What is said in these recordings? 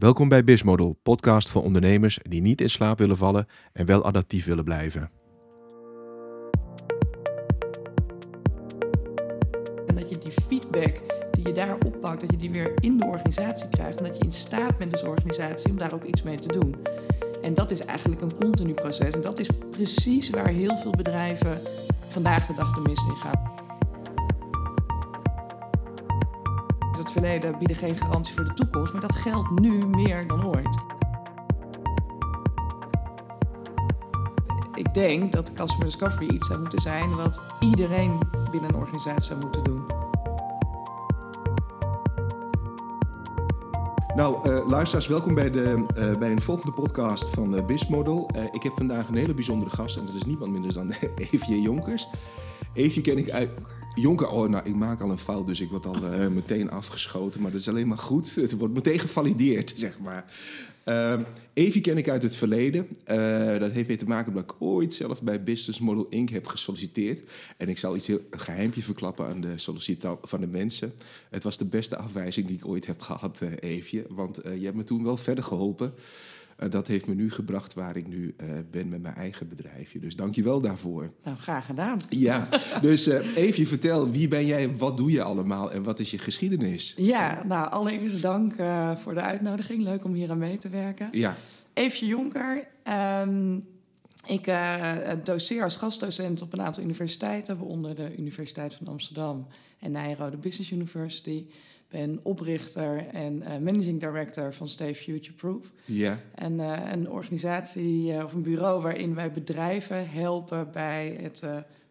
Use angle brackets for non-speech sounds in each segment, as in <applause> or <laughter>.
Welkom bij Bismodel, podcast voor ondernemers die niet in slaap willen vallen en wel adaptief willen blijven. En dat je die feedback die je daar oppakt, dat je die weer in de organisatie krijgt. En dat je in staat bent als organisatie om daar ook iets mee te doen. En dat is eigenlijk een continu proces. En dat is precies waar heel veel bedrijven vandaag de dag de mist in gaan. Verleden bieden geen garantie voor de toekomst, maar dat geldt nu meer dan ooit. Ik denk dat customer discovery iets zou moeten zijn wat iedereen binnen een organisatie zou moeten doen. Nou, uh, luisteraars, welkom bij, de, uh, bij een volgende podcast van uh, Bismodel. ik heb vandaag een hele bijzondere gast en dat is niemand minder dan <laughs> Eefje Jonkers. Eefje ken ik uit... Jonker, oh, nou, ik maak al een fout, dus ik word al meteen afgeschoten. Maar dat is alleen maar goed. <laughs> Het wordt meteen gevalideerd, zeg maar. Uh, Evie ken ik uit het verleden. Uh, dat heeft weer te maken dat ik ooit zelf bij Business Model Inc. heb gesolliciteerd. En ik zal iets heel een geheimpje verklappen aan de sollicitant van de mensen. Het was de beste afwijzing die ik ooit heb gehad, uh, Evie. Want uh, je hebt me toen wel verder geholpen. Uh, dat heeft me nu gebracht waar ik nu uh, ben met mijn eigen bedrijfje. Dus dank je wel daarvoor. Nou, graag gedaan. Ja, <laughs> dus uh, even vertel, wie ben jij, wat doe je allemaal en wat is je geschiedenis? Ja, nou, allereerst dank voor de uitnodiging. Leuk om hier aan mee te werken. Ja. Eefje Jonker. Um, ik doseer als gastdocent op een aantal universiteiten, waaronder de Universiteit van Amsterdam en Nijrode Business University ben oprichter en uh, managing director van Stay Future Proof. Ja. En uh, een organisatie uh, of een bureau waarin wij bedrijven helpen bij het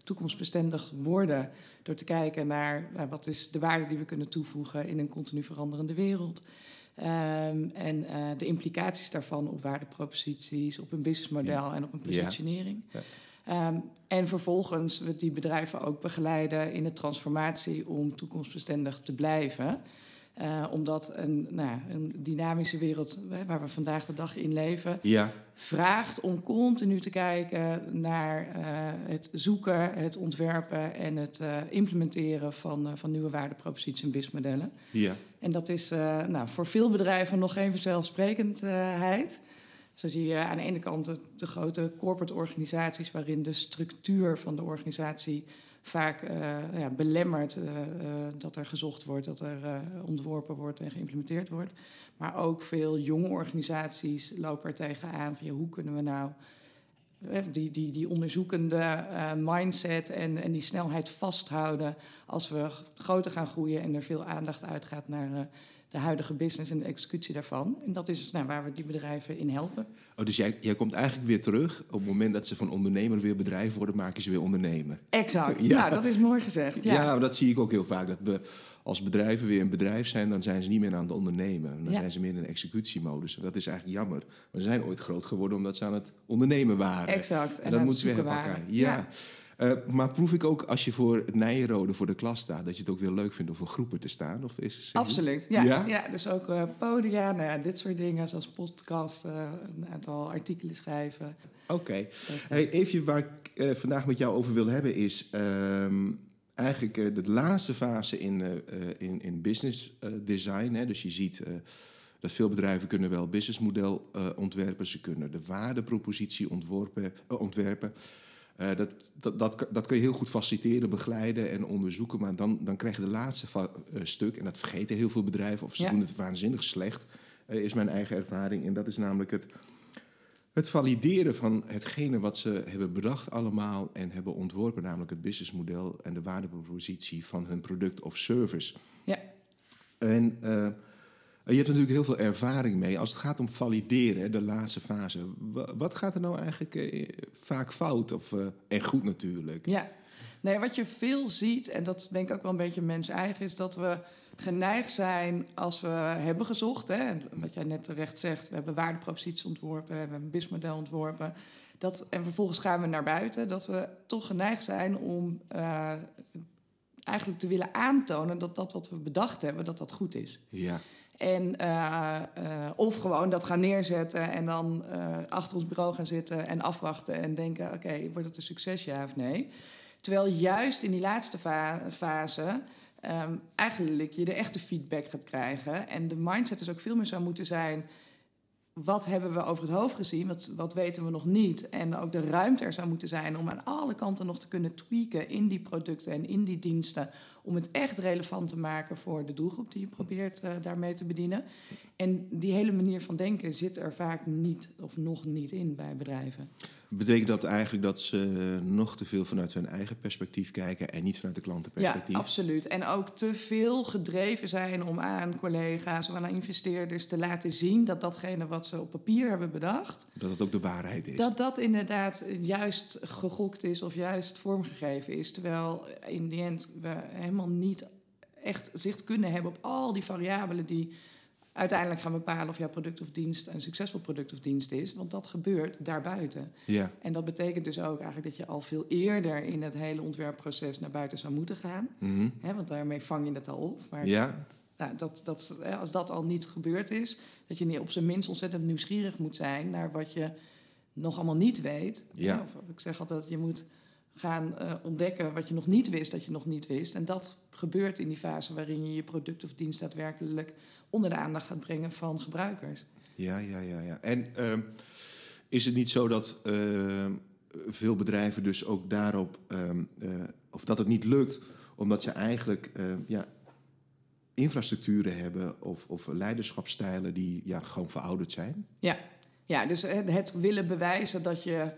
toekomstbestendig worden. Door te kijken naar nou, wat is de waarde die we kunnen toevoegen in een continu veranderende wereld. Um, en de implicaties daarvan op waardeproposities, op een businessmodel ja. en op een positionering. Ja. Um, en vervolgens we die bedrijven ook begeleiden in de transformatie om toekomstbestendig te blijven. Uh, omdat een, nou, een, dynamische wereld waar we vandaag de dag in leven, ja. vraagt om continu te kijken naar uh, het zoeken, het ontwerpen en het uh, implementeren van, van nieuwe waardeproposities en businessmodellen. Ja. En dat is nou, voor veel bedrijven nog geen vanzelfsprekendheid. Zo zie je aan de ene kant de, grote corporate organisaties, waarin de structuur van de organisatie vaak uh, ja, belemmert uh, uh, dat er gezocht wordt, dat er ontworpen wordt en geïmplementeerd wordt. Maar ook veel jonge organisaties lopen er tegenaan van ja, hoe kunnen we nou die, die, die onderzoekende mindset en, en die snelheid vasthouden als we groter gaan groeien en er veel aandacht uitgaat naar de huidige business en de executie daarvan. En dat is dus, nou, waar we die bedrijven in helpen. Oh, dus jij, jij komt eigenlijk weer terug. Op het moment dat ze van ondernemer weer bedrijf worden, maken ze weer ondernemer. Exact. <laughs> Ja, nou, dat is mooi gezegd. Ja. ja, dat zie ik ook heel vaak. Dat we, als bedrijven weer een bedrijf zijn, dan zijn ze niet meer aan het ondernemen. Dan ja. zijn ze meer in een executiemodus. En dat is eigenlijk jammer. Maar ze zijn ooit groot geworden omdat ze aan het ondernemen waren. Exact. En, en dat moeten we herpakken. Ja. ja. Uh, maar proef ik ook als je voor het Nijenrode voor de klas staat, dat je het ook weer leuk vindt om voor groepen te staan? Of is, Absoluut, ja, ja? ja. Dus ook uh, podia, nou ja, dit soort dingen, zoals podcast, uh, een aantal artikelen schrijven. Oké. Okay. Hey, even waar ik vandaag met jou over wil hebben is ehm, eigenlijk de laatste fase in, in, in business design. Hè? Dus je ziet dat veel bedrijven kunnen wel businessmodel ontwerpen, ze kunnen de waardepropositie ontworpen, ontwerpen. Uh, dat, dat, dat, dat kun je heel goed faciliteren, begeleiden en onderzoeken. Maar dan, dan krijg je de laatste uh, stuk, en dat vergeten heel veel bedrijven, of ze ja. doen het waanzinnig slecht, uh, is mijn eigen ervaring. En dat is namelijk het, het valideren van hetgene wat ze hebben bedacht allemaal en hebben ontworpen, namelijk het businessmodel en de waardepropositie van hun product of service. Ja. En je hebt er natuurlijk heel veel ervaring mee. Als het gaat om valideren, de laatste fase. Wat gaat er nou eigenlijk eh, vaak fout? Of, uh, en goed natuurlijk. Ja, nee, wat je veel ziet, en dat is denk ik ook wel een beetje mens eigen, is dat we geneigd zijn als we hebben gezocht. Hè, wat jij net terecht zegt, we hebben waardeproposities ontworpen, we hebben een BIS-model ontworpen. Dat, en vervolgens gaan we naar buiten, dat we toch geneigd zijn om uh, eigenlijk te willen aantonen dat dat wat we bedacht hebben, dat dat goed is. Ja. En, uh, uh, of gewoon dat gaan neerzetten en dan uh, achter ons bureau gaan zitten en afwachten en denken: oké, wordt het een succes, ja of nee? Terwijl juist in die laatste fa fase ehm, eigenlijk je de echte feedback gaat krijgen. En de mindset dus ook veel meer zou moeten zijn wat hebben we over het hoofd gezien? Wat, wat weten we nog niet? En ook de ruimte er zou moeten zijn om aan alle kanten nog te kunnen tweaken in die producten en in die diensten. Om het echt relevant te maken voor de doelgroep die je probeert uh, daarmee te bedienen. En die hele manier van denken zit er vaak niet of nog niet in bij bedrijven. Betekent dat eigenlijk dat ze nog te veel vanuit hun eigen perspectief kijken en niet vanuit de klantenperspectief? Ja, absoluut. En ook te veel gedreven zijn om aan collega's of aan investeerders te laten zien dat datgene wat ze op papier hebben bedacht. Dat het ook de waarheid is. Dat dat inderdaad juist gegokt is of juist vormgegeven is. Terwijl in die end we helemaal niet echt zicht kunnen hebben op al die variabelen die uiteindelijk gaan bepalen of jouw product of dienst een succesvol product of dienst is. Want dat gebeurt daarbuiten. Ja. En dat betekent dus ook eigenlijk dat je al veel eerder in het hele ontwerpproces naar buiten zou moeten gaan. Mhm. want daarmee vang je het al op. Maar ja. nou, dat, dat, als dat al niet gebeurd is, dat je op zijn minst ontzettend nieuwsgierig moet zijn naar wat je nog allemaal niet weet. Ja. Of, ik zeg altijd, je moet gaan uh, ontdekken wat je nog niet wist dat je nog niet wist. En dat gebeurt in die fase waarin je je product of dienst daadwerkelijk onder de aandacht gaat brengen van gebruikers. Ja, ja, ja. ja. En uh, is het niet zo dat uh, veel bedrijven dus ook daarop, ehm, of dat het niet lukt, omdat ze eigenlijk ja, infrastructuren hebben of, of leiderschapstijlen die ja, gewoon verouderd zijn? Ja, ja dus het willen bewijzen dat je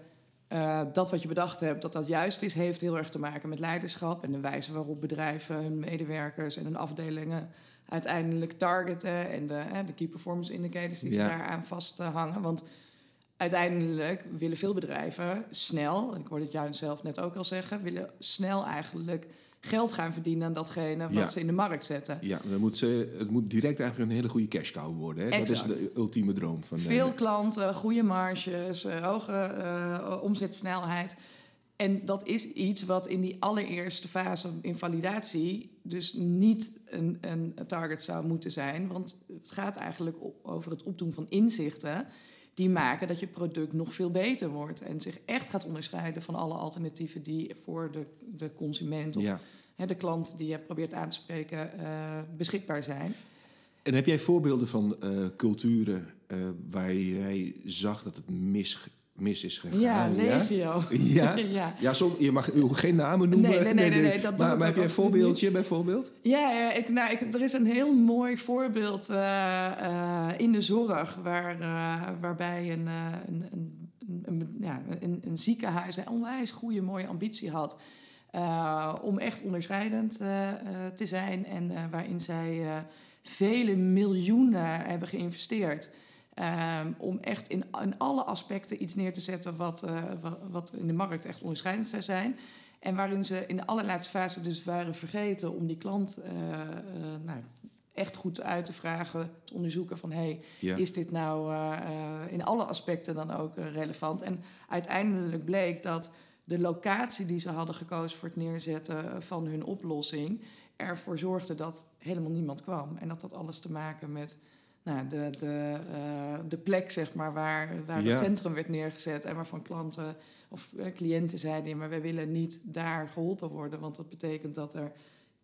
uh, dat wat je bedacht hebt, dat dat juist is, heeft heel erg te maken met leiderschap en de wijze waarop bedrijven hun medewerkers en hun afdelingen uiteindelijk targeten en de, de key performance indicators die ja. ze daaraan vasthangen. Want uiteindelijk willen veel bedrijven snel, en ik hoorde het jou zelf net ook al zeggen, willen snel eigenlijk geld gaan verdienen aan datgene wat ze in de markt zetten. Ja, dan moet ze, het moet direct eigenlijk een hele goede cash cow worden. Hè? Dat is de ultieme droom. Van Veel klanten, goede marges, uh, hoge uh, omzetsnelheid. En dat is iets wat in die allereerste fase in validatie dus niet een, een target zou moeten zijn. Want het gaat eigenlijk over het opdoen van inzichten die maken dat je product nog veel beter wordt. En zich echt gaat onderscheiden van alle alternatieven die voor de, de consument of hè, de klant die je probeert aan te spreken uh, beschikbaar zijn. En heb jij voorbeelden van uh, culturen uh, waar jij zag dat het mis mis is gegaan. Ja, legio. <laughs> Ja, ja. ja zo, je mag geen namen noemen. Nee, nee, nee. nee, nee dat maar, maar heb jij een voorbeeldje niet. bijvoorbeeld? Ja, ja ik, nou, ik, er is een heel mooi voorbeeld uh, uh, in de zorg... Waar, uh, waarbij een, een, een, een, ja, een, een ziekenhuis een onwijs goede, mooie ambitie had... om echt onderscheidend te zijn en waarin zij vele miljoenen hebben geïnvesteerd... Um, om echt in, in alle aspecten iets neer te zetten wat, uh, wat, in de markt echt onderscheidend zou zijn. En waarin ze in de allerlaatste fase dus waren vergeten om die klant uh, uh, nou, echt goed uit te vragen, te onderzoeken van hey, ja. is dit nou in alle aspecten dan ook relevant? En uiteindelijk bleek dat de locatie die ze hadden gekozen voor het neerzetten van hun oplossing ervoor zorgde dat helemaal niemand kwam. En dat had alles te maken met nou, de, de, uh, de plek zeg maar, waar, waar ja. het centrum werd neergezet en waarvan klanten of uh, cliënten zeiden: maar wij willen niet daar geholpen worden, want dat betekent dat er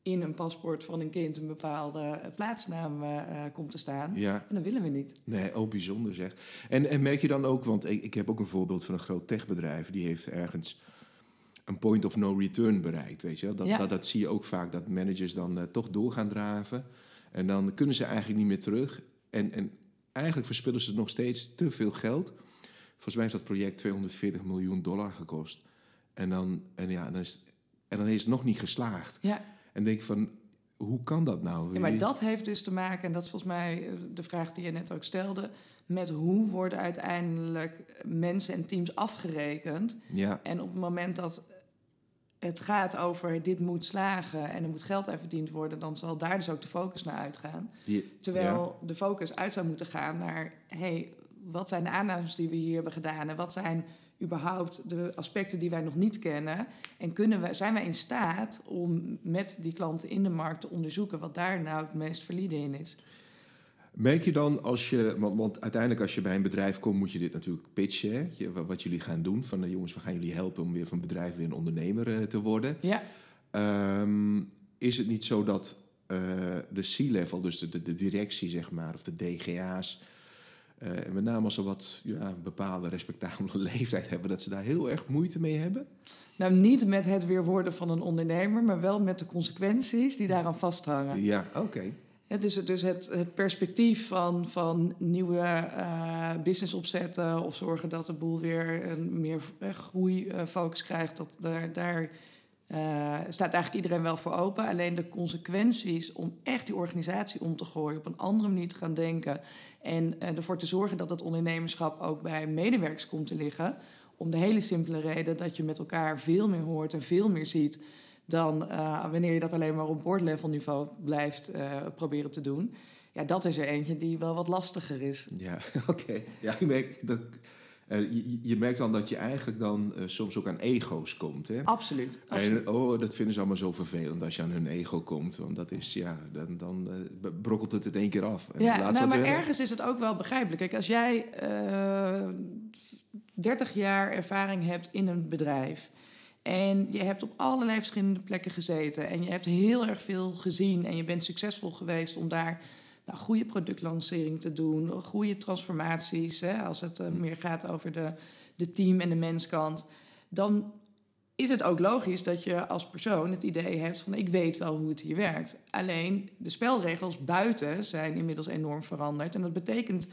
in een paspoort van een kind een bepaalde plaatsnaam uh, komt te staan. Ja. En dat willen we niet. Nee, ook bijzonder zeg. En, en merk je dan ook, want ik, ik heb ook een voorbeeld van een groot techbedrijf, die heeft ergens een point of no return bereikt. Weet je? Dat, ja. dat, dat zie je ook vaak, dat managers dan toch door gaan draven. En dan kunnen ze eigenlijk niet meer terug. En, en eigenlijk verspillen ze nog steeds te veel geld. Volgens mij heeft dat project 240 miljoen dollar gekost. En dan, en ja, dan is, en dan is het nog niet geslaagd. Ja. En denk van, hoe kan dat nou? Ja, maar dat heeft dus te maken, en dat is volgens mij de vraag die je net ook stelde, met hoe worden uiteindelijk mensen en teams afgerekend. Ja. En op het moment dat het gaat over dit moet slagen en er moet geld aan verdiend worden, dan zal daar dus ook de focus naar uitgaan. Die, Terwijl de focus uit zou moeten gaan naar, hey, wat zijn de aannames die we hier hebben gedaan en wat zijn überhaupt de aspecten die wij nog niet kennen en kunnen we, zijn wij in staat om met die klanten in de markt te onderzoeken wat daar nou het meest valide in is. Merk je dan als je, want, want, uiteindelijk als je bij een bedrijf komt, moet je dit natuurlijk pitchen. Hè? Je, wat jullie gaan doen. Van uh, jongens, we gaan jullie helpen om weer van bedrijf weer een ondernemer uh, te worden. Ja. Um, is het niet zo dat eh, de C-level, dus de, de, de directie, zeg maar, of de DGA's, eh, en met name als ze wat ja, een bepaalde respectabele <laughs> leeftijd hebben, dat ze daar heel erg moeite mee hebben? Nou, niet met het weer worden van een ondernemer, maar wel met de consequenties die daaraan vasthangen. Ja, oké. Dus dus het, het perspectief van, van nieuwe uh, business opzetten of zorgen dat de boel weer een meer groeifocus krijgt, dat daar, daar staat eigenlijk iedereen wel voor open. Alleen de consequenties om echt die organisatie om te gooien, op een andere manier te gaan denken en ervoor te zorgen dat het ondernemerschap ook bij medewerkers komt te liggen. Om de hele simpele reden dat je met elkaar veel meer hoort en veel meer ziet dan uh, wanneer je dat alleen maar op boardlevel niveau blijft proberen te doen. Ja, dat is er eentje die wel wat lastiger is. Ja, <laughs> oké. Ja, ik merk dat uh, je, je, merkt dan dat je eigenlijk dan soms ook aan ego's komt. Hè? Absoluut. absoluut. En, oh, dat vinden ze allemaal zo vervelend als je aan hun ego komt. Want dat is, ja, dan, dan brokkelt het in één keer af. En ja, nou, maar ergens is het ook wel begrijpelijk. Kijk, als jij 30 jaar ervaring hebt in een bedrijf... En je hebt op allerlei verschillende plekken gezeten. En je hebt heel erg veel gezien. En je bent succesvol geweest om daar nou, goede productlancering te doen, goede transformaties, hè, als het uh, meer gaat over de, de team- en de menskant, dan is het ook logisch dat je als persoon het idee hebt van ik weet wel hoe het hier werkt. Alleen de spelregels buiten zijn inmiddels enorm veranderd. En dat betekent,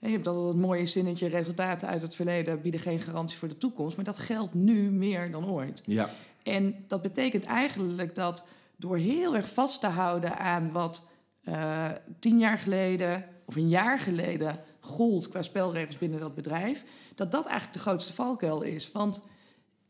je hebt altijd het mooie zinnetje, resultaten uit het verleden bieden geen garantie voor de toekomst. Maar dat geldt nu meer dan ooit. Ja. En dat betekent eigenlijk dat door heel erg vast te houden aan wat uh, tien jaar geleden of een jaar geleden gold qua spelregels binnen dat bedrijf, dat dat eigenlijk de grootste valkuil is. Want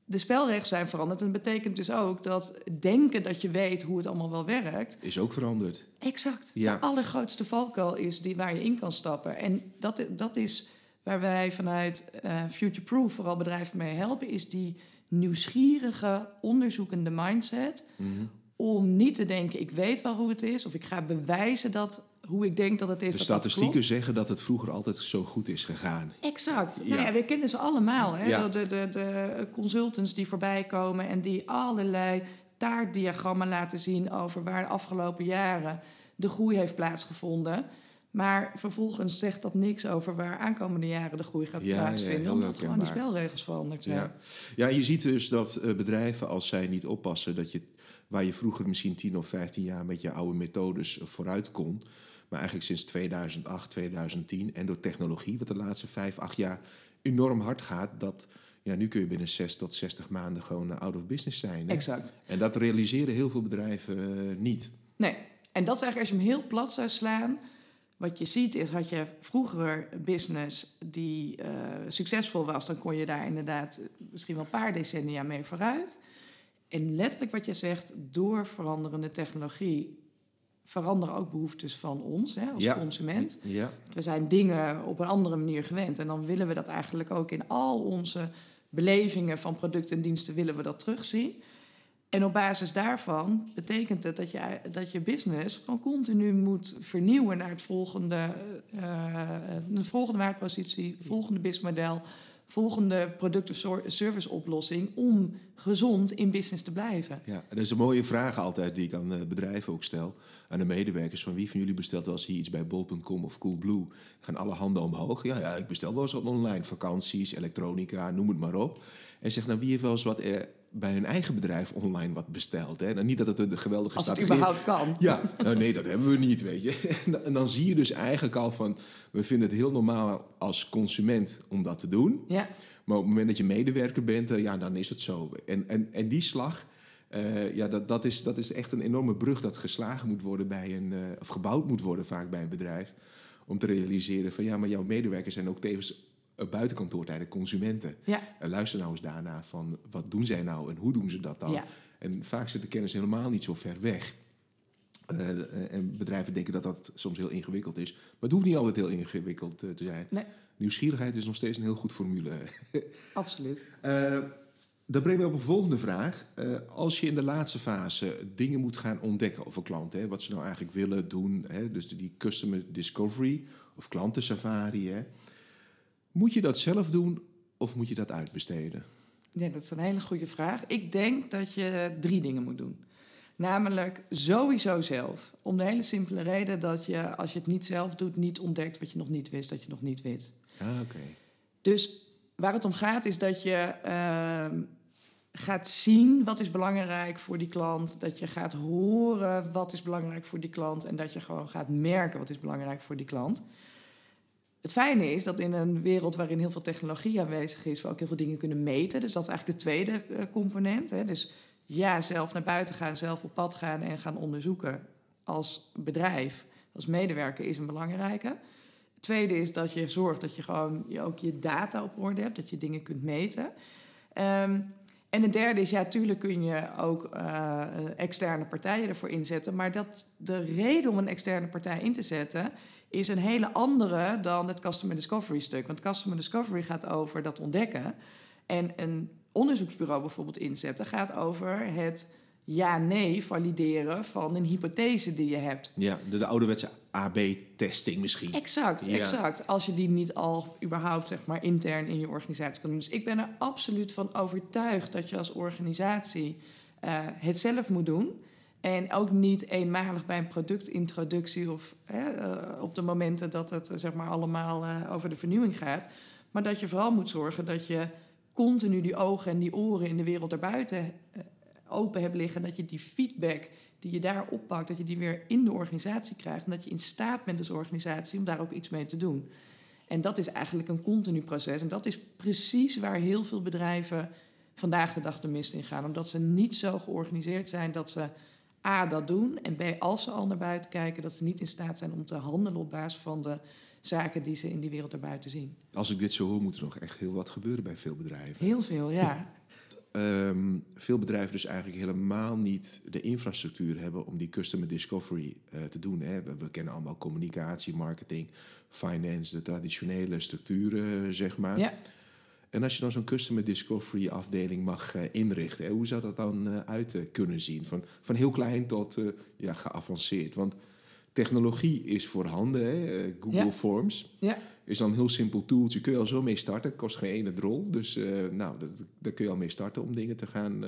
de spelregels zijn veranderd. En dat betekent dus ook dat denken dat je weet hoe het allemaal wel werkt. Is ook veranderd. Exact. Ja. De allergrootste valkuil is die waar je in kan stappen. En dat, dat is waar wij vanuit uh, Future Proof vooral bedrijven mee helpen, is die nieuwsgierige, onderzoekende mindset. Mm om niet te denken, ik weet wel hoe het is, of ik ga bewijzen dat hoe ik denk dat het is. De statistieken zeggen dat het vroeger altijd zo goed is gegaan. Exact. Ja. Nou ja, we kennen ze allemaal. Hè? Ja. De, de, de consultants die voorbij komen en die allerlei taartdiagrammen laten zien over waar de afgelopen jaren de groei heeft plaatsgevonden. Maar vervolgens zegt dat niks over waar aankomende jaren de groei gaat plaatsvinden. Ja, omdat gewoon die spelregels veranderd zijn. Ja. ja, je ziet dus dat eh, bedrijven, als zij niet oppassen, dat je waar je vroeger misschien 10 of 15 jaar met je oude methodes vooruit kon. Maar eigenlijk sinds 2008, 2010 en door technologie, wat de laatste 5, 8 jaar enorm hard gaat, dat ja, nu kun je binnen 6 tot 60 maanden gewoon out of business zijn. Hè? Exact. En dat realiseren heel veel bedrijven uh, niet. Nee, en dat is eigenlijk als je hem heel plat zou slaan. Wat je ziet is, had je vroeger een business die uh, succesvol was, dan kon je daar inderdaad misschien wel een paar decennia mee vooruit. En letterlijk wat je zegt, door veranderende technologie veranderen ook behoeftes van ons hè, als consument. Ja. We zijn dingen op een andere manier gewend. En dan willen we dat eigenlijk ook in al onze belevingen van producten en diensten willen we dat terugzien. En op basis daarvan betekent het dat je, dat je business gewoon continu moet vernieuwen naar het volgende, uh, de volgende waardepositie, volgende businessmodel, volgende product- of serviceoplossing om gezond in business te blijven? Ja, dat is een mooie vraag altijd die ik aan eh, bedrijven ook stel. Aan de medewerkers van wie van jullie bestelt wel eens hier iets bij bol.com of Coolblue? Gaan alle handen omhoog. Ja, ja, ik bestel wel eens online. Vakanties, elektronica, noem het maar op. En zeg nou, wie heeft wel eens wat bij hun eigen bedrijf online wat besteld. Hè? Nou, niet dat het een geweldige Als het überhaupt kan. <laughs> Ja, nou, nee, dat hebben we niet, weet je. <laughs> En dan zie je dus eigenlijk al van... we vinden het heel normaal als consument om dat te doen. Ja. Maar op het moment dat je medewerker bent, eh, ja, dan is het zo. En, en, en die slag, uh, ja, dat, dat, is, dat is echt een enorme brug dat geslagen moet worden bij een... Uh, of gebouwd moet worden vaak bij een bedrijf... om te realiseren van ja, maar jouw medewerkers zijn ook tevens buitenkantoortijden consumenten. Ja. En luister nou eens daarna van wat doen zij nou en hoe doen ze dat dan? Ja. En vaak zit de kennis helemaal niet zo ver weg. Uh, en bedrijven denken dat dat soms heel ingewikkeld is. Maar het hoeft niet altijd heel ingewikkeld uh, te zijn. Nee. Nieuwsgierigheid is nog steeds een heel goed formule. <laughs> Absoluut. Uh, dat brengt me op een volgende vraag. als je in de laatste fase dingen moet gaan ontdekken over klanten, hè, wat ze nou eigenlijk willen doen, hè, dus die customer discovery of klantensafari, hè, moet je dat zelf doen of moet je dat uitbesteden? Ja, dat is een hele goede vraag. Ik denk dat je drie dingen moet doen. Namelijk sowieso zelf. Om de hele simpele reden dat je, als je het niet zelf doet, niet ontdekt wat je nog niet wist, dat je nog niet wist. Ah, oké. Dus waar het om gaat is dat je ehm, gaat zien wat is belangrijk voor die klant. Dat je gaat horen wat is belangrijk voor die klant. En dat je gewoon gaat merken wat is belangrijk voor die klant. Het fijne is dat in een wereld waarin heel veel technologie aanwezig is, we ook heel veel dingen kunnen meten. Dus dat is eigenlijk de tweede eh, component. Hè. Dus ja, zelf naar buiten gaan, zelf op pad gaan en gaan onderzoeken als bedrijf, als medewerker is een belangrijke. Het tweede is dat je zorgt dat je gewoon je ook je data op orde hebt, dat je dingen kunt meten. Ehm, en het derde is, ja, tuurlijk kun je ook uh, externe partijen ervoor inzetten. Maar dat de reden om een externe partij in te zetten, is een hele andere dan het Customer Discovery stuk. Want Customer Discovery gaat over dat ontdekken. En een onderzoeksbureau bijvoorbeeld inzetten gaat over het ja-nee valideren van een hypothese die je hebt. Ja, de, de ouderwetse AB-testing misschien. Exact, Ja. exact. Als je die niet al überhaupt zeg maar, intern in je organisatie kan doen. Dus ik ben er absoluut van overtuigd dat je als organisatie eh, het zelf moet doen. En ook niet eenmalig bij een productintroductie of hè, eh, op de momenten dat het eh, zeg maar, allemaal eh, over de vernieuwing gaat. Maar dat je vooral moet zorgen dat je continu die ogen en die oren in de wereld erbuiten eh, open hebt liggen. Dat je die feedback die je daar oppakt, dat je die weer in de organisatie krijgt. En dat je in staat bent als organisatie om daar ook iets mee te doen. En dat is eigenlijk een continu proces. En dat is precies waar heel veel bedrijven vandaag de dag de mist in gaan. Omdat ze niet zo georganiseerd zijn dat ze A, dat doen. En B, als ze al naar buiten kijken, dat ze niet in staat zijn om te handelen op basis van de zaken die ze in die wereld erbuiten zien. Als ik dit zo hoor, moet er nog echt heel wat gebeuren bij veel bedrijven. Heel veel, ja. <laughs> Ehm, veel bedrijven dus eigenlijk helemaal niet de infrastructuur hebben om die customer discovery eh, te doen. Hè. We, we kennen allemaal communicatie, marketing, finance, de traditionele structuren, zeg maar. ja. En als je dan zo'n customer discovery afdeling mag eh, inrichten, hè, hoe zou dat dan eh, uit eh, kunnen zien? Van, van heel klein tot ja, geavanceerd. Want technologie is voorhanden. Hè? Google Ja. Forms ja. is dan een heel simpel toeltje. Kun je al zo mee starten. Kost geen ene drol. Dus nou, daar kun je al mee starten om dingen te gaan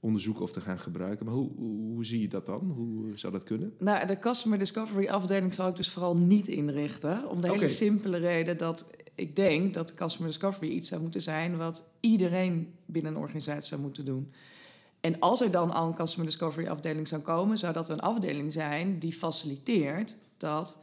onderzoeken of te gaan gebruiken. Maar hoe, hoe, hoe zie je dat dan? Hoe zou dat kunnen? Nou, de Customer Discovery afdeling zal ik dus vooral niet inrichten. Om de hele simpele reden dat ik denk dat Customer Discovery iets zou moeten zijn wat iedereen binnen een organisatie zou moeten doen. En als er dan al een Customer Discovery afdeling zou komen, zou dat een afdeling zijn die faciliteert dat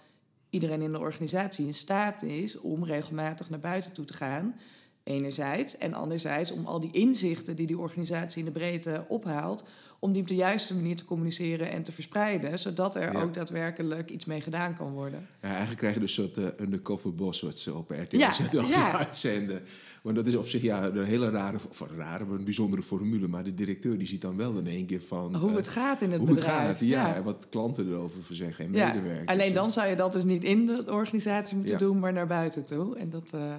iedereen in de organisatie in staat is om regelmatig naar buiten toe te gaan. Enerzijds. En anderzijds om al die inzichten die die organisatie in de breedte ophaalt, om die op de juiste manier te communiceren en te verspreiden, zodat er Ja. ook daadwerkelijk iets mee gedaan kan worden. Ja, eigenlijk krijg je dus een soort eh, undercover boss wat ze op RTL Ja, ja. uitzenden. Want dat is op zich ja, een hele rare, of een rare, maar een bijzondere formule. Maar de directeur die ziet dan wel in één keer van... Hoe eh, het gaat in het hoe het bedrijf. gaat, ja, en wat klanten erover zeggen en medewerkers. Alleen dan zou je dat dus niet in de organisatie moeten doen, maar naar buiten toe. En dat, eh,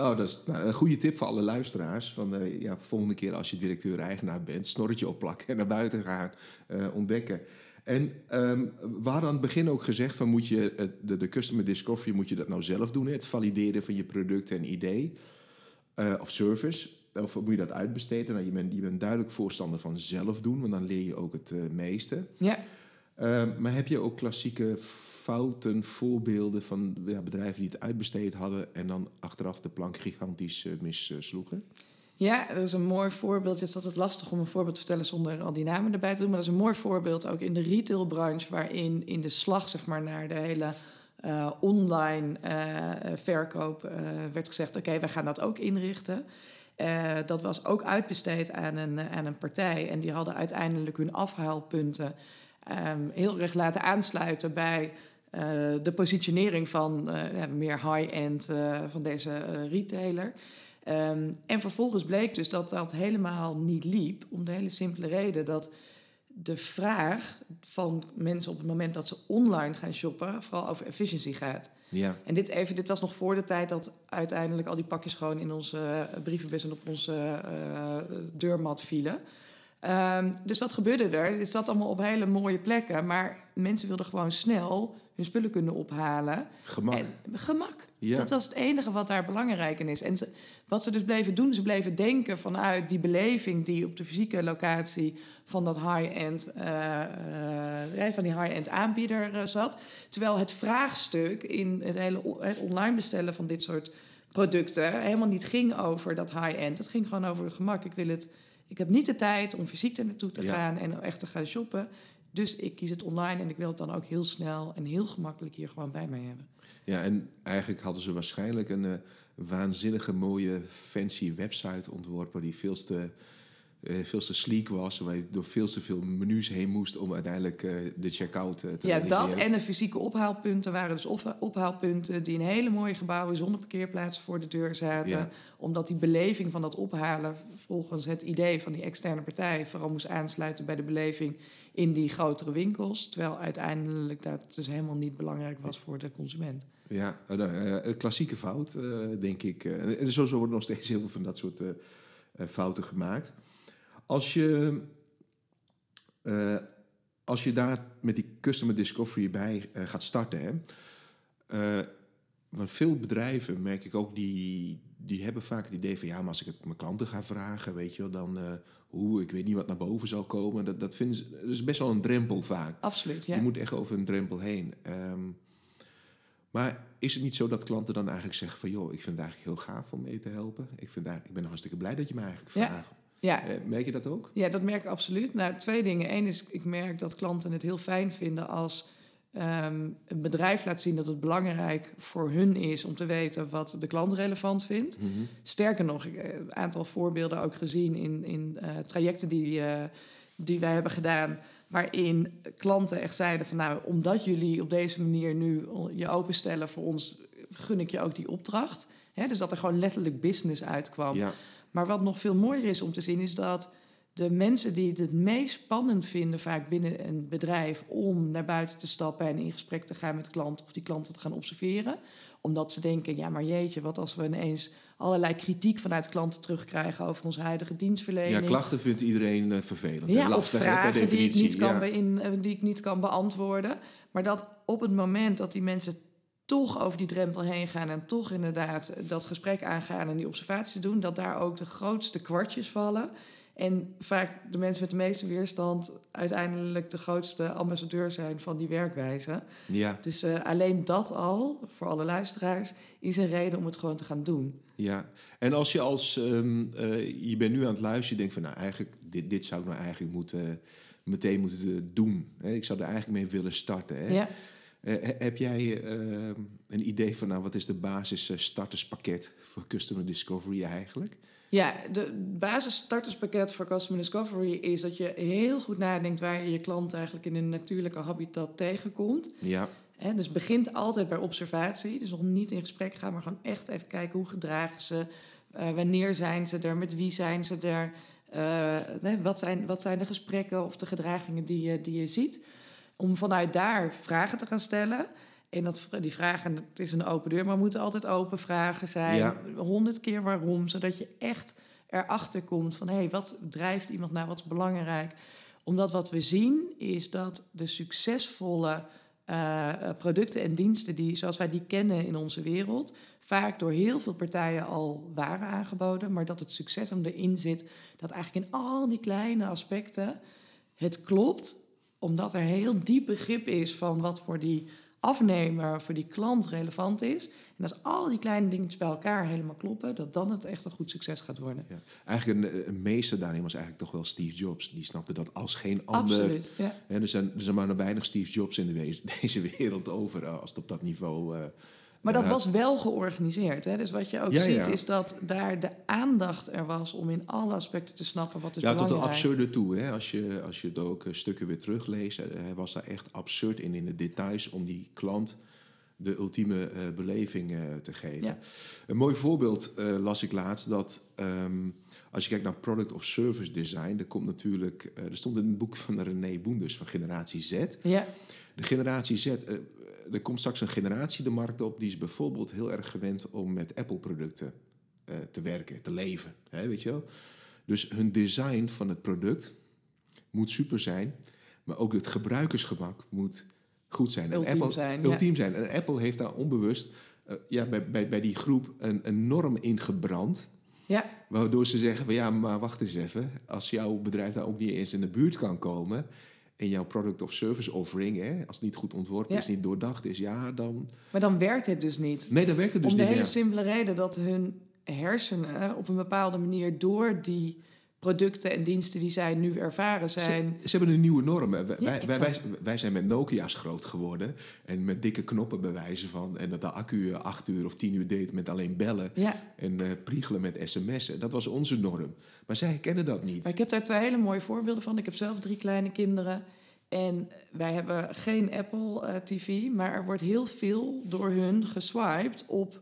Oh, dat is nou, een goede tip voor alle luisteraars. Van, eh, ja, volgende keer als je directeur-eigenaar bent, snorretje opplakken en naar buiten gaan eh, ontdekken. En ehm we hadden aan het begin ook gezegd van moet je de, de customer discovery moet je dat nou zelf doen, het valideren van je product en idee eh, of service. Of moet je dat uitbesteden? Nou, je, bent, je bent duidelijk voorstander van zelf doen, want dan leer je ook het meeste. ja. Ehm, maar heb je ook klassieke fouten, voorbeelden van ja, bedrijven die het uitbesteed hadden en dan achteraf de plank gigantisch eh, missloegen? ja, dat is een mooi voorbeeld. Het is altijd lastig om een voorbeeld te vertellen zonder al die namen erbij te doen. Maar dat is een mooi voorbeeld ook in de retailbranche, waarin in de slag zeg maar, naar de hele eh, online eh, verkoop werd gezegd: oké, wij gaan dat ook inrichten. Dat was ook uitbesteed aan een, aan een partij. En die hadden uiteindelijk hun afhaalpunten ehm, heel erg laten aansluiten bij eh, de positionering van eh, meer high-end eh, van deze retailer. Ehm, en vervolgens bleek dus dat dat helemaal niet liep. Om de hele simpele reden dat de vraag van mensen op het moment dat ze online gaan shoppen, vooral over efficiëntie gaat. Ja, En dit, even, dit was nog voor de tijd dat uiteindelijk al die pakjes gewoon in onze brievenbus en op onze deurmat vielen. Ehm, dus wat gebeurde er? Het zat allemaal op hele mooie plekken, maar mensen wilden gewoon snel hun spullen kunnen ophalen. Gemak. En, gemak. Ja. Dat was het enige wat daar belangrijk in is. En ze, wat ze dus bleven doen, ze bleven denken vanuit die beleving die op de fysieke locatie van dat high-end, eh, eh, van die high-end aanbieder eh, zat. Terwijl het vraagstuk in het hele het online bestellen van dit soort producten helemaal niet ging over dat high-end. Het ging gewoon over het gemak. Ik wil het. Ik heb niet de tijd om fysiek er naartoe te Ja. gaan en echt te gaan shoppen. Dus ik kies het online en ik wil het dan ook heel snel en heel gemakkelijk hier gewoon bij mij hebben. Ja, en eigenlijk hadden ze waarschijnlijk een eh, waanzinnige mooie fancy website ontworpen die veel te, eh, veel te sleek was, waar je door veel te veel menus heen moest om uiteindelijk eh, de checkout eh, te Ja, realiseren. dat en de fysieke ophaalpunten waren dus op- ophaalpunten die in hele mooie gebouwen zonder parkeerplaatsen voor de deur zaten. Ja. Omdat die beleving van dat ophalen volgens het idee van die externe partij vooral moest aansluiten bij de beleving in die grotere winkels. Terwijl uiteindelijk dat dus helemaal niet belangrijk was voor de consument. Ja, nou, een klassieke fout, denk ik. En sowieso worden nog steeds heel veel van dat soort fouten gemaakt. Als je, eh, als je daar met die customer discovery bij eh, gaat starten... Hè, eh, want veel bedrijven, merk ik ook, die, die hebben vaak het idee van... ja, maar als ik het mijn klanten ga vragen, weet je wel, dan... eh, hoe, ik weet niet wat naar boven zal komen. Dat, dat, vinden ze, dat is best wel een drempel vaak. Absoluut, ja. Je moet echt over een drempel heen. Ehm, maar is het niet zo dat klanten dan eigenlijk zeggen van... joh, ik vind het eigenlijk heel gaaf om mee te helpen. Ik, vind daar, ik ben hartstikke blij dat je me eigenlijk vraagt. Ja, Eh, merk je dat ook? Ja, dat merk ik absoluut. Nou, twee dingen. Eén is, ik merk dat klanten het heel fijn vinden als ehm, een bedrijf laat zien dat het belangrijk voor hun is om te weten wat de klant relevant vindt. Sterker nog, ik heb een aantal voorbeelden ook gezien in, in eh, trajecten die, eh, die wij hebben gedaan. Waarin klanten echt zeiden van nou, omdat jullie op deze manier nu je openstellen voor ons, gun ik je ook die opdracht. Dus dat er gewoon letterlijk business uitkwam. Ja, Maar wat nog veel mooier is om te zien, is dat de mensen die het het meest spannend vinden, vaak binnen een bedrijf, om naar buiten te stappen en in gesprek te gaan met klanten of die klanten te gaan observeren. Omdat ze denken, ja, maar jeetje, wat als we ineens allerlei kritiek vanuit klanten terugkrijgen over onze huidige dienstverlening. ja, klachten vindt iedereen eh, vervelend. en Ja, of lastig, vragen die ik, niet kan Ja. beïn- eh, die ik niet kan beantwoorden. Maar dat op het moment dat die mensen toch over die drempel heen gaan... en toch inderdaad dat gesprek aangaan en die observaties doen... dat daar ook de grootste kwartjes vallen. En vaak de mensen met de meeste weerstand... uiteindelijk de grootste ambassadeur zijn van die werkwijze. Ja, Dus eh, alleen dat al, voor alle luisteraars... is een reden om het gewoon te gaan doen. ja. En als je als... ehm, eh, je bent nu aan het luisteren, je denkt van... nou, eigenlijk, dit, dit zou ik nou eigenlijk moeten, meteen moeten doen. Hè? Ik zou er eigenlijk mee willen starten. Hè? Ja. Eh, he- heb jij ehm, een idee van... nou, wat is de basis eh, starterspakket voor Customer Discovery eigenlijk? Ja, de basis starterspakket voor Customer Discovery is dat je heel goed nadenkt waar je je klant eigenlijk in een natuurlijke habitat tegenkomt. Ja, Hè, dus begint altijd bij observatie. Dus nog niet in gesprek gaan, maar gewoon echt even kijken hoe gedragen ze. eh, wanneer zijn ze er? Met wie zijn ze er? eh, nee, wat, zijn, wat zijn de gesprekken of de gedragingen die je, die je ziet? Om vanuit daar vragen te gaan stellen. En dat, die vragen, het is een open deur, maar moeten altijd open vragen zijn. Ja. Honderd keer waarom, zodat je echt erachter komt van... hé, hey, wat drijft iemand nou, wat is belangrijk? Omdat wat we zien is dat de succesvolle eh, eh, producten en diensten... Die, zoals wij die kennen in onze wereld... vaak door heel veel partijen al waren aangeboden... maar dat het succes hem erin zit... dat eigenlijk in al die kleine aspecten het klopt... omdat er heel diep begrip is van wat voor die afnemer, voor die klant relevant is. En als al die kleine dingetjes bij elkaar helemaal kloppen... dat dan het echt een goed succes gaat worden. ja. Eigenlijk een, een meester daarin was eigenlijk toch wel Steve Jobs. Die snapte dat als geen ander... Absoluut, ja. Er, zijn, er zijn maar weinig Steve Jobs in de <laughs> deze wereld over... als het op dat niveau... eh, Maar dat Ja. was wel georganiseerd. Hè? Dus wat je ook Ja, ziet, ja. is dat daar de aandacht er was om in alle aspecten te snappen wat is ja, tot belangrijk. een absurde toe. Hè? Als, je, als je het ook eh, stukken weer terugleest, hij was daar echt absurd in, in de details om die klant de ultieme eh, beleving eh, te geven. Ja. Een mooi voorbeeld las ik laatst dat ehm, als je kijkt naar product of service design, er komt natuurlijk, er stond in het boek van René Boenders van Generatie Z. Ja, De generatie Z, er komt straks een generatie de markt op die is bijvoorbeeld heel erg gewend om met Apple-producten eh, te werken, te leven. Hè, weet je wel? Dus hun design van het product moet super zijn. Maar ook het gebruikersgemak moet goed zijn. En Ultiem Apple, zijn, ja. Ultiem zijn. En Apple heeft daar onbewust eh, ja, bij, bij, bij die groep een, een norm ingebrand. Ja, Waardoor ze zeggen van ja, maar wacht eens even. Als jouw bedrijf daar ook niet eens in de buurt kan komen... en jouw product of service offering, hè, als het niet goed ontworpen Ja. is, niet doordacht is... ja, dan... maar dan werkt het dus niet. Nee, dan werkt het dus Om de niet hele meer. simpele reden dat hun hersenen op een bepaalde manier door die producten en diensten die zij nu ervaren zijn. Ze, ze hebben een nieuwe norm. Wij, wij, wij, wij, exact. wij zijn met Nokia's groot geworden. En met dikke knoppen bewijzen van. En dat de accu eh, acht uur of tien uur deed met alleen bellen. Ja, En eh priegelen met sms'en. Dat was onze norm. Maar zij kennen dat niet. maar ik heb daar twee hele mooie voorbeelden van. Ik heb zelf drie kleine kinderen. En wij hebben geen Apple eh, TV, maar er wordt heel veel door hun geswiped op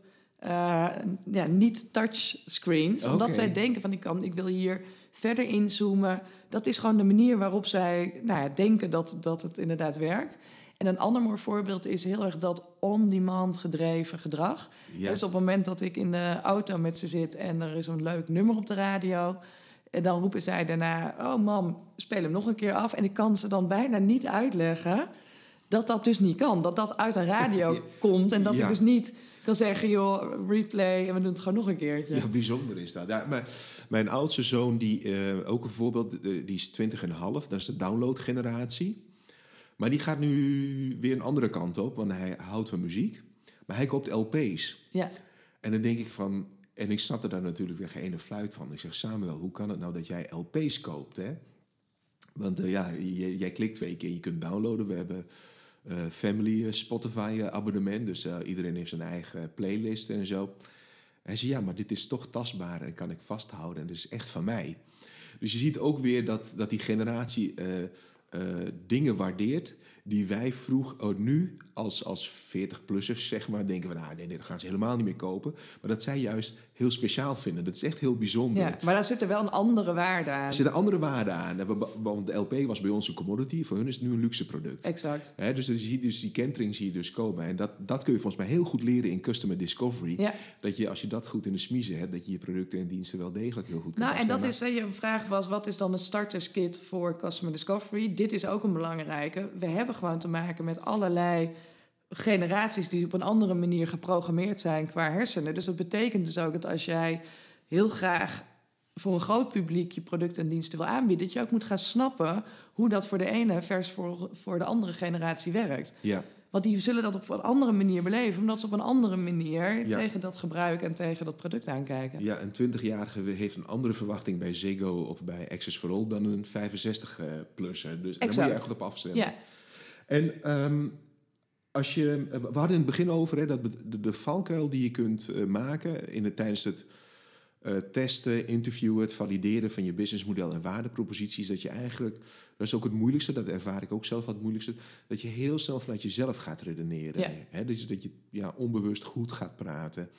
ja, niet touchscreens. Omdat zij denken van ik, kan, ik wil hier verder inzoomen. Dat is gewoon de manier waarop zij nou ja, denken dat, dat het inderdaad werkt. En een ander mooi voorbeeld is heel erg dat on-demand gedreven gedrag. Ja. Dus op het moment dat ik in de auto met ze zit en er is een leuk nummer op de radio. En dan roepen zij daarna: Oh, mam, speel hem nog een keer af. En ik kan ze dan bijna niet uitleggen dat dat dus niet kan. Dat dat uit een radio <laughs> komt. En dat Ja. ik dus niet kan zeggen: joh, replay. En we doen het gewoon nog een keertje. Ja, bijzonder is dat. Ja, maar mijn oudste zoon, die, eh, ook een voorbeeld, eh, die is 20,5. Dat is de downloadgeneratie. Maar die gaat nu weer een andere kant op, want hij houdt van muziek. Maar hij koopt LP's. Ja. En dan denk ik van... En ik snapte daar natuurlijk weer geen ene fluit van. Ik zeg, Samuel, hoe kan het nou dat jij LP's koopt, hè? Want eh, ja, jij klikt twee keer, je kunt downloaden. We hebben family eh, Spotify eh, abonnement. Dus eh, iedereen heeft zijn eigen playlist en zo. Hij zei, ja, maar dit is toch tastbaar en kan ik vasthouden. En dit is echt van mij. Dus je ziet ook weer dat, dat die generatie eh, eh, dingen waardeert... die wij vroeg, oh, nu als, als 40-plussers, zeg maar... denken we, nou, nee, nee, dat gaan ze helemaal niet meer kopen. Maar dat zij juist heel speciaal vinden. Dat is echt heel bijzonder. ja, maar daar zit er wel een andere waarde aan. Er zitten andere waarden aan. Want de LP was bij ons een commodity. Voor hun is het nu een luxe product. Exact. Dus ziet dus die kentering zie je dus komen. En dat, dat kun je volgens mij heel goed leren in customer discovery. Ja. Dat je, als je dat goed in de smiezen hebt... dat je je producten en diensten wel degelijk heel goed kunt Nou, en dat is, hè, je vraag was, wat is dan een starterskit voor Customer Discovery? Dit is ook een belangrijke. We hebben gewoon te maken met allerlei generaties die op een andere manier geprogrammeerd zijn qua hersenen. Dus dat betekent dus ook dat als jij heel graag voor een groot publiek je producten en diensten wil aanbieden, dat je ook moet gaan snappen hoe dat voor de ene vers voor, voor de andere generatie werkt. Ja, Want die zullen dat op een andere manier beleven, omdat ze op een andere manier Ja. tegen dat gebruik en tegen dat product aankijken. ja, een 20-jarige heeft een andere verwachting bij Ziggo of bij Access for All... dan een 65-plusser. Dus daar moet je echt op afstemmen. Ja, En ehm, als je, we hadden in het begin over hè, dat de, de valkuil die je kunt eh, maken in het, tijdens het eh, testen, interviewen, het valideren van je businessmodel en waardeproposities, dat je eigenlijk, dat is ook het moeilijkste, dat ervaar ik ook zelf wat het moeilijkste, dat je heel snel vanuit jezelf gaat redeneren. Ja. Hè, dus dat je ja, onbewust goed gaat praten.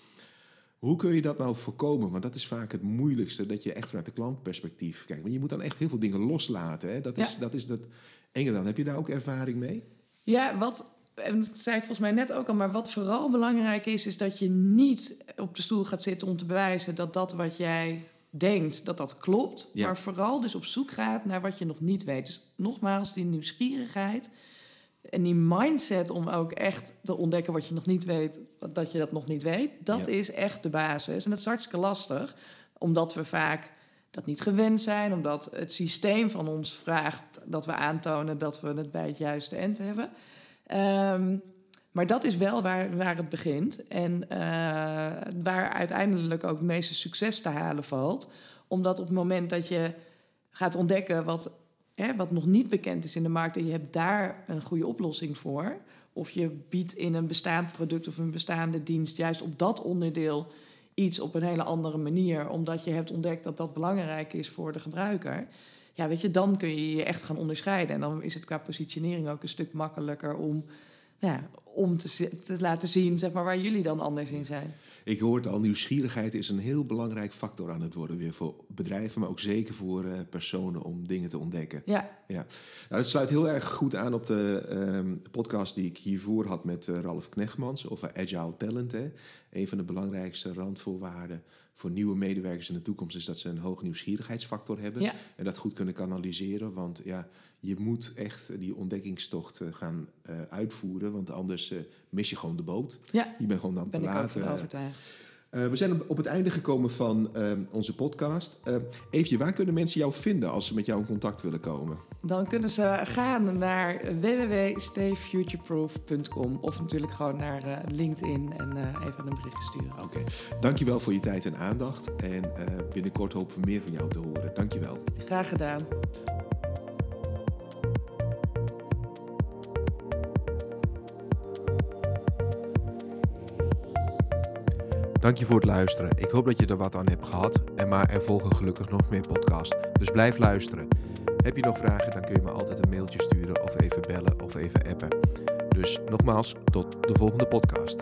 Hoe kun je dat nou voorkomen? Want dat is vaak het moeilijkste, dat je echt vanuit de klantperspectief kijkt. Want je moet dan echt heel veel dingen loslaten. Hè? Dat, is, Ja. dat is dat enge dan. Heb je daar ook ervaring mee? Ja, wat, en dat zei ik volgens mij net ook al, maar wat vooral belangrijk is, is dat je niet op de stoel gaat zitten om te bewijzen dat dat wat jij denkt, dat dat klopt. Ja. Maar vooral dus op zoek gaat naar wat je nog niet weet. Dus nogmaals, die nieuwsgierigheid en die mindset om ook echt te ontdekken wat je nog niet weet, dat je dat nog niet weet, dat Ja. is echt de basis. En dat is hartstikke lastig, omdat we vaak dat niet gewend zijn, omdat het systeem van ons vraagt dat we aantonen dat we het bij het juiste eind hebben. Ehm, maar dat is wel waar, waar het begint en eh, waar uiteindelijk ook het meeste succes te halen valt. Omdat op het moment dat je gaat ontdekken wat, hè, wat nog niet bekend is in de markt en je hebt daar een goede oplossing voor, of je biedt in een bestaand product of een bestaande dienst juist op dat onderdeel iets op een hele andere manier, omdat je hebt ontdekt dat dat belangrijk is voor de gebruiker. Ja, weet je, dan kun je je echt gaan onderscheiden. En dan is het qua positionering ook een stuk makkelijker om, nou ja, om te, te, laten zien zeg maar, waar jullie dan anders in zijn. Ik hoorde al, nieuwsgierigheid is een heel belangrijk factor aan het worden weer voor bedrijven, maar ook zeker voor uh, personen om dingen te ontdekken. Ja. ja. Nou, dat sluit heel erg goed aan op de uh, podcast die ik hiervoor had met uh, Ralf Knechtmans over agile talent. Hè. Een van de belangrijkste randvoorwaarden voor nieuwe medewerkers in de toekomst is dat ze een hoge nieuwsgierigheidsfactor hebben ja. en dat goed kunnen kanaliseren. Want ja, je moet echt die ontdekkingstocht gaan uh, uitvoeren, want anders uh, mis je gewoon de boot. Ja, je bent gewoon dan ben te ik laat. Uh, we zijn op het einde gekomen van onze podcast. Eefje, waar kunnen mensen jou vinden als ze met jou in contact willen komen? Dan kunnen ze gaan naar www.stayfutureproof.com of natuurlijk gewoon naar LinkedIn en even een bericht sturen. Oké, okay. dankjewel voor je tijd en aandacht. En binnenkort hopen we meer van jou te horen. Dankjewel. Graag gedaan. Dank je voor het luisteren. Ik hoop dat je er wat aan hebt gehad. En maar er volgen gelukkig nog meer podcasts. Dus blijf luisteren. Heb je nog vragen, dan kun je me altijd een mailtje sturen of even bellen of even appen. Dus nogmaals, tot de volgende podcast.